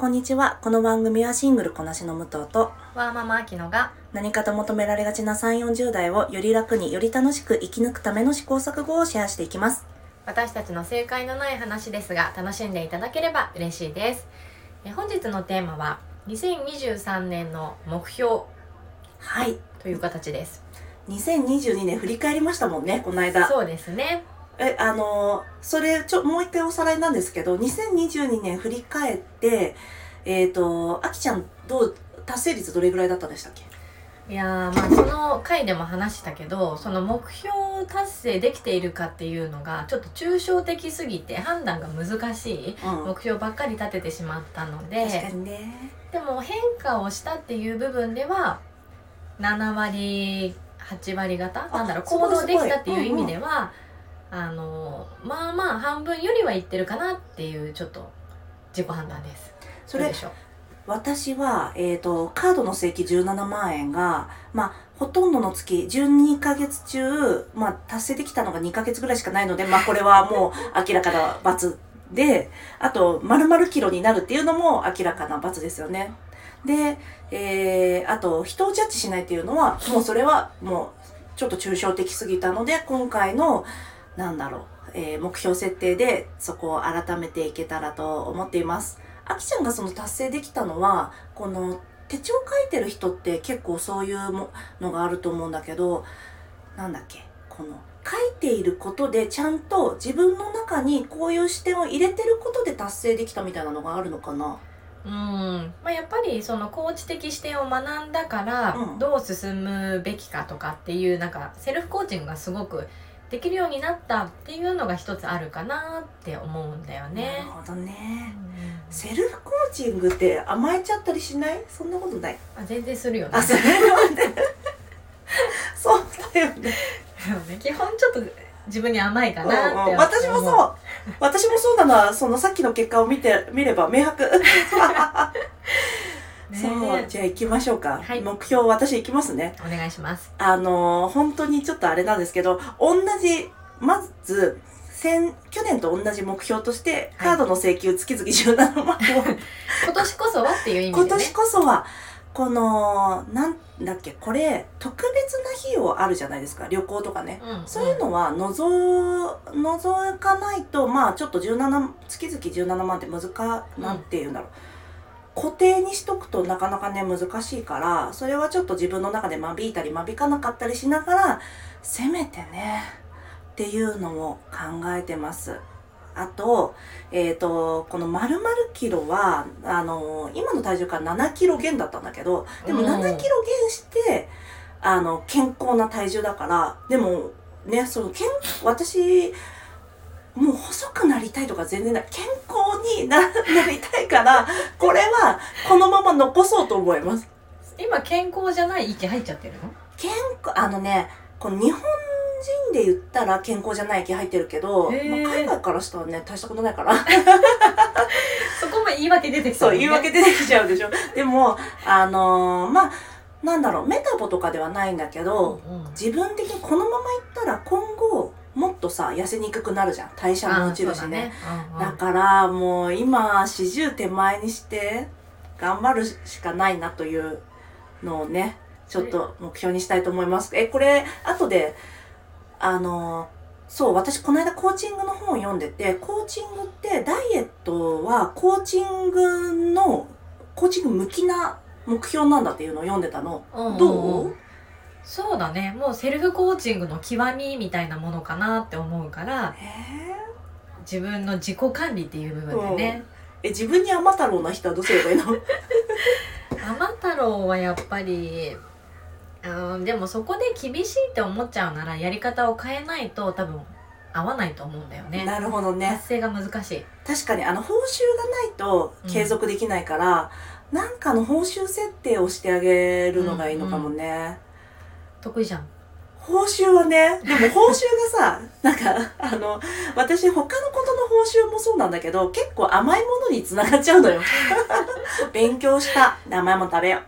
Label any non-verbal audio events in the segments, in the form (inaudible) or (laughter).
こんにちは。この番組はシングルこなしの武藤と、ワーママアキノが何かと求められがちな3、40代をより楽により楽しく生き抜くための試行錯誤をシェアしていきます。私たちの正解のない話ですが楽しんでいただければ嬉しいですえ本日のテーマは2023年の目標はい。という形です2022年振り返りましたもんね、この間。そうですねえ、あのーそれ、ちょ、もう一回おさらいなんですけど、2022年振り返って、えっ、と、あきちゃん、どう、達成率どれぐらいだったんでしたっけ？いやーまあその回でも話したけどその目標達成できているかっていうのがちょっと抽象的すぎて判断が難しいうん。目標ばっかり立ててしまったの確かでにね。でも変化をしたっていう部分では7割8割方なんだろう行動できたっていう意味すごいでは、あのまあまあ半分よりはいってるかなっていうちょっと自己判断です。それで、しょう？私は、えっ、と、カードの請求17万円が、まあ、ほとんどの月、12ヶ月中、まあ、達成できたのが2ヶ月ぐらいしかないので、まあ、これはもう (laughs) 明らかな罰で、あと、丸々キロになるっていうのも明らかな罰ですよね。で、えー、あと、人をジャッジしないっていうのは、もうそれはもう、ちょっと抽象的すぎたので、今回の、なんだろう、えー目標設定で、そこを改めていけたらと思っています。あきちゃんがその達成できたのはこの手帳書いてる人って結構そういうものがあると思うんだけどなんだっけ？この書いていることでちゃんと自分の中にこういう視点を入れてることで達成できたみたいなのがあるのかな？うん。まあ、やっぱりそのコーチ的視点を学んだからうん。どう進むべきかとかっていうなんかセルフコーチングがすごくできるようになったっていうのが一つあるかなって思うんだよなるね。ほどね。うん。セルフコーチングって甘えちゃったりしない？そんなことない？あ全然するよね。あ。そ (laughs) うだよね。基本ちょっと自分に甘いかなって思う。私もそう。私もそうなのはそのさっきの結果を見て見れば明白じゃあ行きましょうか、はい。目標私行きますね。お願いします。あのー本当にちょっとあれなんですけど同じまず先去年と同じ目標としてカードの請求月々17万を、(laughs) 今年こそはっていう意味今でね。年こそはこのなんだっけこれ特別な費用あるじゃないですか。旅行とかね。うんそういうのは除除かないとまあちょっと17月々17万って難かなんて言うんだろう、固定にしとくとなかなかね難しいからそれはちょっと自分の中で間引いたり間引かなかったりしながらせめてねっていうのを考えてます。あと、えっ、と、この丸々キロは、あの今の体重から7キロ減だったんだけど、でもうん7キロ減して、あの、健康な体重だから、でも、ね、その、健、私、もう細くなりたいとか全然ない。健康にな (laughs) なりたいから、これはこのまま残そうと思います。今健康じゃない息入っちゃってるの？健康、あのね、この日本人で言ったら健康じゃない気入ってるけど、まあ海外からしたらね、大したことないから。(laughs) そこも言い訳出てきたそう、もんね言い訳出てきちゃうでしょ。でも、あのーまあ、なんだろう、メタボとかではないんだけど、うんうん自分的にこのままいったら今後、もっとさ、痩せにくくなるじゃん。代謝も落ちるしね。あだからもう今40手前にして頑張るしかないなというのをねちょっと目標にしたいと思います。えこれ後であのそう私この間コーチングの本を読んでてコーチングってダイエットはコーチングのコーチング向きな目標なんだっていうのを読んでたの。うんうんうんどう？そうだね。もうセルフコーチングの極みみたいなものかなって思うからえ自分の自己管理っていう部分でね。え自分に甘太郎な人はどうすればいいの？(laughs) 甘太郎はやっぱりうんでもそこで厳しいって思っちゃうならやり方を変えないと多分合わないと思うんだよね。なるほどね。達成が難しい。確かにあの報酬がないと継続できないから、なんかの報酬設定をしてあげるのがいいのかもね、得意じゃん。報酬はねでも報酬がさ (laughs) なんかあの私他のことの報酬もそうなんだけど結構甘いものにつながっちゃうのよ。(laughs) 勉強した。甘いもん食べよう。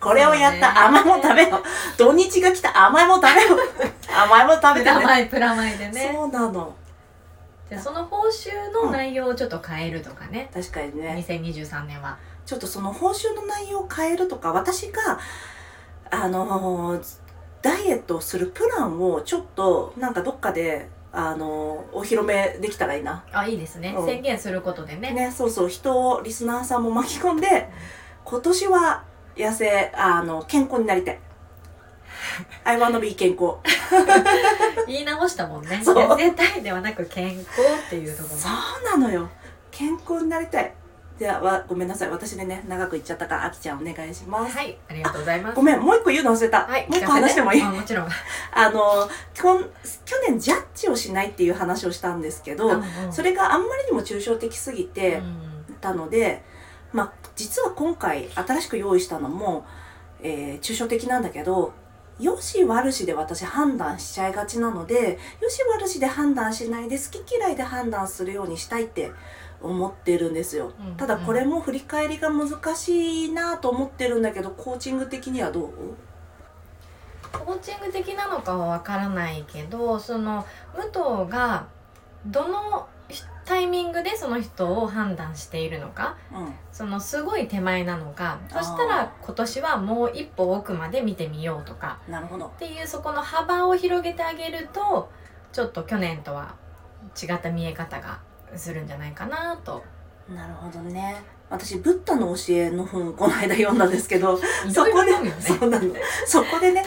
これをやった、甘いもん食べよう。土日が来た。甘いもん食べよう。(laughs) 甘いもん食べてね。プラマイプラマイでね。そうなの。じゃあその報酬の内容をちょっと変えるとかね、確かにね。2023年は。ちょっとその報酬の内容を変えるとか私があのダイエットをするプランをちょっとなんかどっかであのお披露目できたらいいな。あいいですね、うん。宣言することでね。ねそうそう。人をリスナーさんも巻き込んで今年は痩せあの健康になりたい。I wanna be 健康。(laughs) 言い直したもんね。そう。痩せたいではなく健康っていうところ。そうなのよ。健康になりたいではわごめんなさい。私でね長く言っちゃったからあきちゃんお願いします。はいありがとうございます。ごめんもう一個言うの忘れた、はいもう一個話してもいい？聞かせてあもちろん。(laughs) あの去年ジャッジをしないっていう話をしたんですけど、うんうん。それがあんまりにも抽象的すぎてうん。たので、まあ実は今回新しく用意したのも、えー抽象的なんだけどよし悪しで私判断しちゃいがちなのでよし悪しで判断しないで好き嫌いで判断するようにしたいって思ってるんですよ、うんただこれも振り返りが難しいなと思ってるんだけどコーチング的にはどう？コーチング的なのかはわからないけどその武藤がどのタイミングでその人を判断しているのかうん。そのすごい手前なのかそしたら今年はもう一歩奥まで見てみようとか。なるほど。っていうそこの幅を広げてあげるとちょっと去年とは違った見え方がするんじゃないかなと。なるほどね。私ブッダの教えの本この間読んだんですけどそこでね。そうなの。そこでね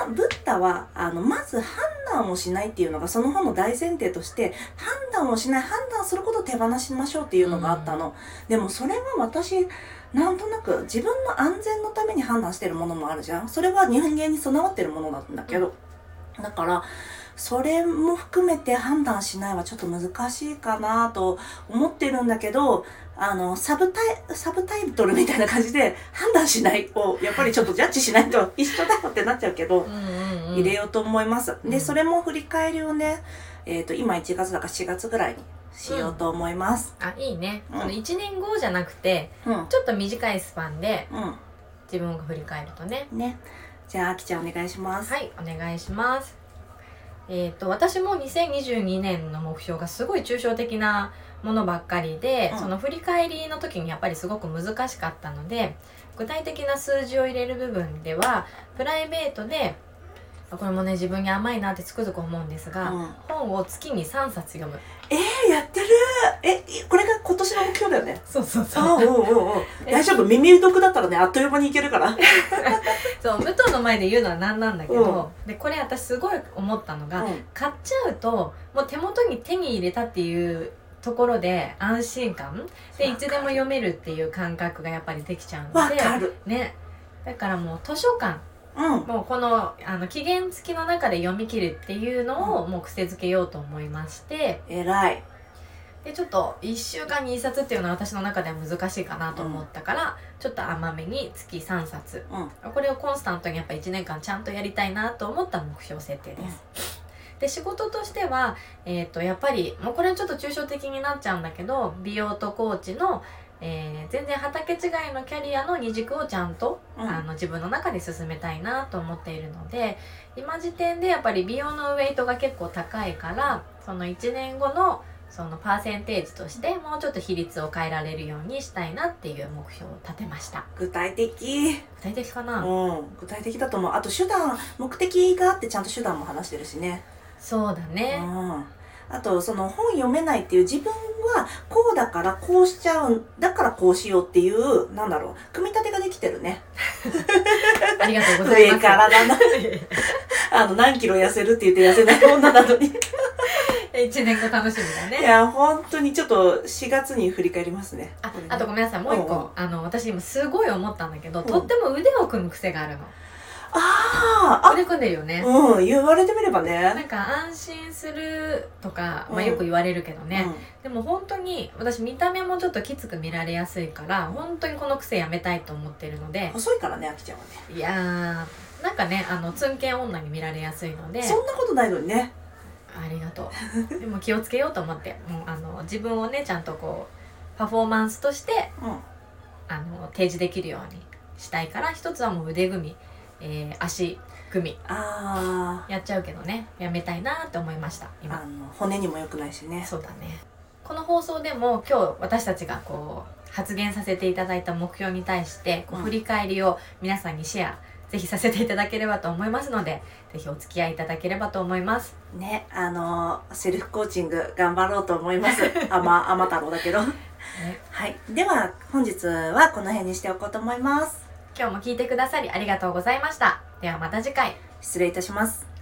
はブッダはあのまず判断をしないっていうのがその本の大前提として判断をしない判断することを手放しましょうっていうのがあったの、でもそれは私なんとなく自分の安全のために判断してるものもあるじゃん。それは人間に備わってるものなんだけど、だからそれも含めて判断しないはちょっと難しいかなと思ってるんだけどあのサブタイサブタイトルみたいな感じで判断しないをやっぱりちょっとジャッジしないと一緒だよってなっちゃうけど、うんうんうん。入れようと思います。うん。でそれも振り返りをね、えー、と今1月だから4月ぐらいにしようと思います。あいいね、うん。その1年後じゃなくてうん、ちょっと短いスパンでうん、自分が振り返るとね。ね。じゃああきちゃんお願いします。はいお願いしますえっ、と私も2022年の目標がすごい抽象的なものばっかりで、うん。その振り返りの時にやっぱりすごく難しかったので具体的な数字を入れる部分ではプライベートでこれもね自分に甘いなってつくづく思うんですが、うん本を月に3冊読むえー、やってる？えこれが今年の目標だよね？そうそうあうんうんうん。大丈夫？耳読だったらねあっという間にいけるから。(laughs) そう武藤の前で言うのはなんなんだけど、でこれ私すごい思ったのが、うん買っちゃうともう手元に手に入れたっていうところで安心感でいつでも読めるっていう感覚がやっぱりできちゃうのでわかる。ねだからもう図書館うん。もうこのあの期限付きの中で読み切るっていうのをもう癖づけようと思いまして偉い。でちょっと1週間に1冊っていうのは私の中では難しいかなと思ったから、ちょっと甘めに月3冊うん。これをコンスタントにやっぱ1年間ちゃんとやりたいなと思った目標設定です。で仕事としては、えー、とやっぱりもうこれはちょっと抽象的になっちゃうんだけど美容とコーチの、えー全然畑違いのキャリアの二軸をちゃんと、うんあの自分の中で進めたいなと思っているので今時点でやっぱり美容のウェイトが結構高いからその1年後のそのパーセンテージとしてもうちょっと比率を変えられるようにしたいなっていう目標を立てました具体的？具体的かな、うん。具体的だと思う。あと手段目的があってちゃんと手段も話してるしね。そうだね、うんあとその本読めないっていう自分はこうだからこうしちゃうんだからこうしようっていうなんだろう組み立てができてるね。ありがとうございます。上からだな。(laughs) あの何キロ痩せるって言って痩せない女なのに。1年後楽しみだいねや本当にちょっと4月に振り返りますね。ああとごめんなさい。もう一個、うんう。んあの私今すごい思ったんだけど、んとっても腕を組む癖があるのあー腕組んでるよね、あうん言われてみればね。なんか安心するとか、まあ、うん。よく言われるけどね、うん。でも本当に私見た目もちょっときつく見られやすいから本当にこの癖やめたいと思ってるので。細いからねあきちゃんはね。いやーなんかねあのツンケン女に見られやすいので。そんなことないのにね。ありがとう。でも気をつけようと思って。もうあの自分をねちゃんとこうパフォーマンスとしてうん。あの提示できるようにしたいから一つはもう腕組みえー足組み。あやっちゃうけどね。やめたいなって思いましたー今。あの骨にも良くないしね。そうだね。この放送でも今日私たちがこう発言させていただいた目標に対してこううん。振り返りを皆さんにシェア、ぜひさせていただければと思いますのでぜひお付き合いいただければと思います。ねあのセルフコーチング頑張ろうと思います。あまあま太郎だけど。はい。では本日はこの辺にしておこうと思います今日も聞いてくださりありがとうございました。ではまた次回。失礼いたします。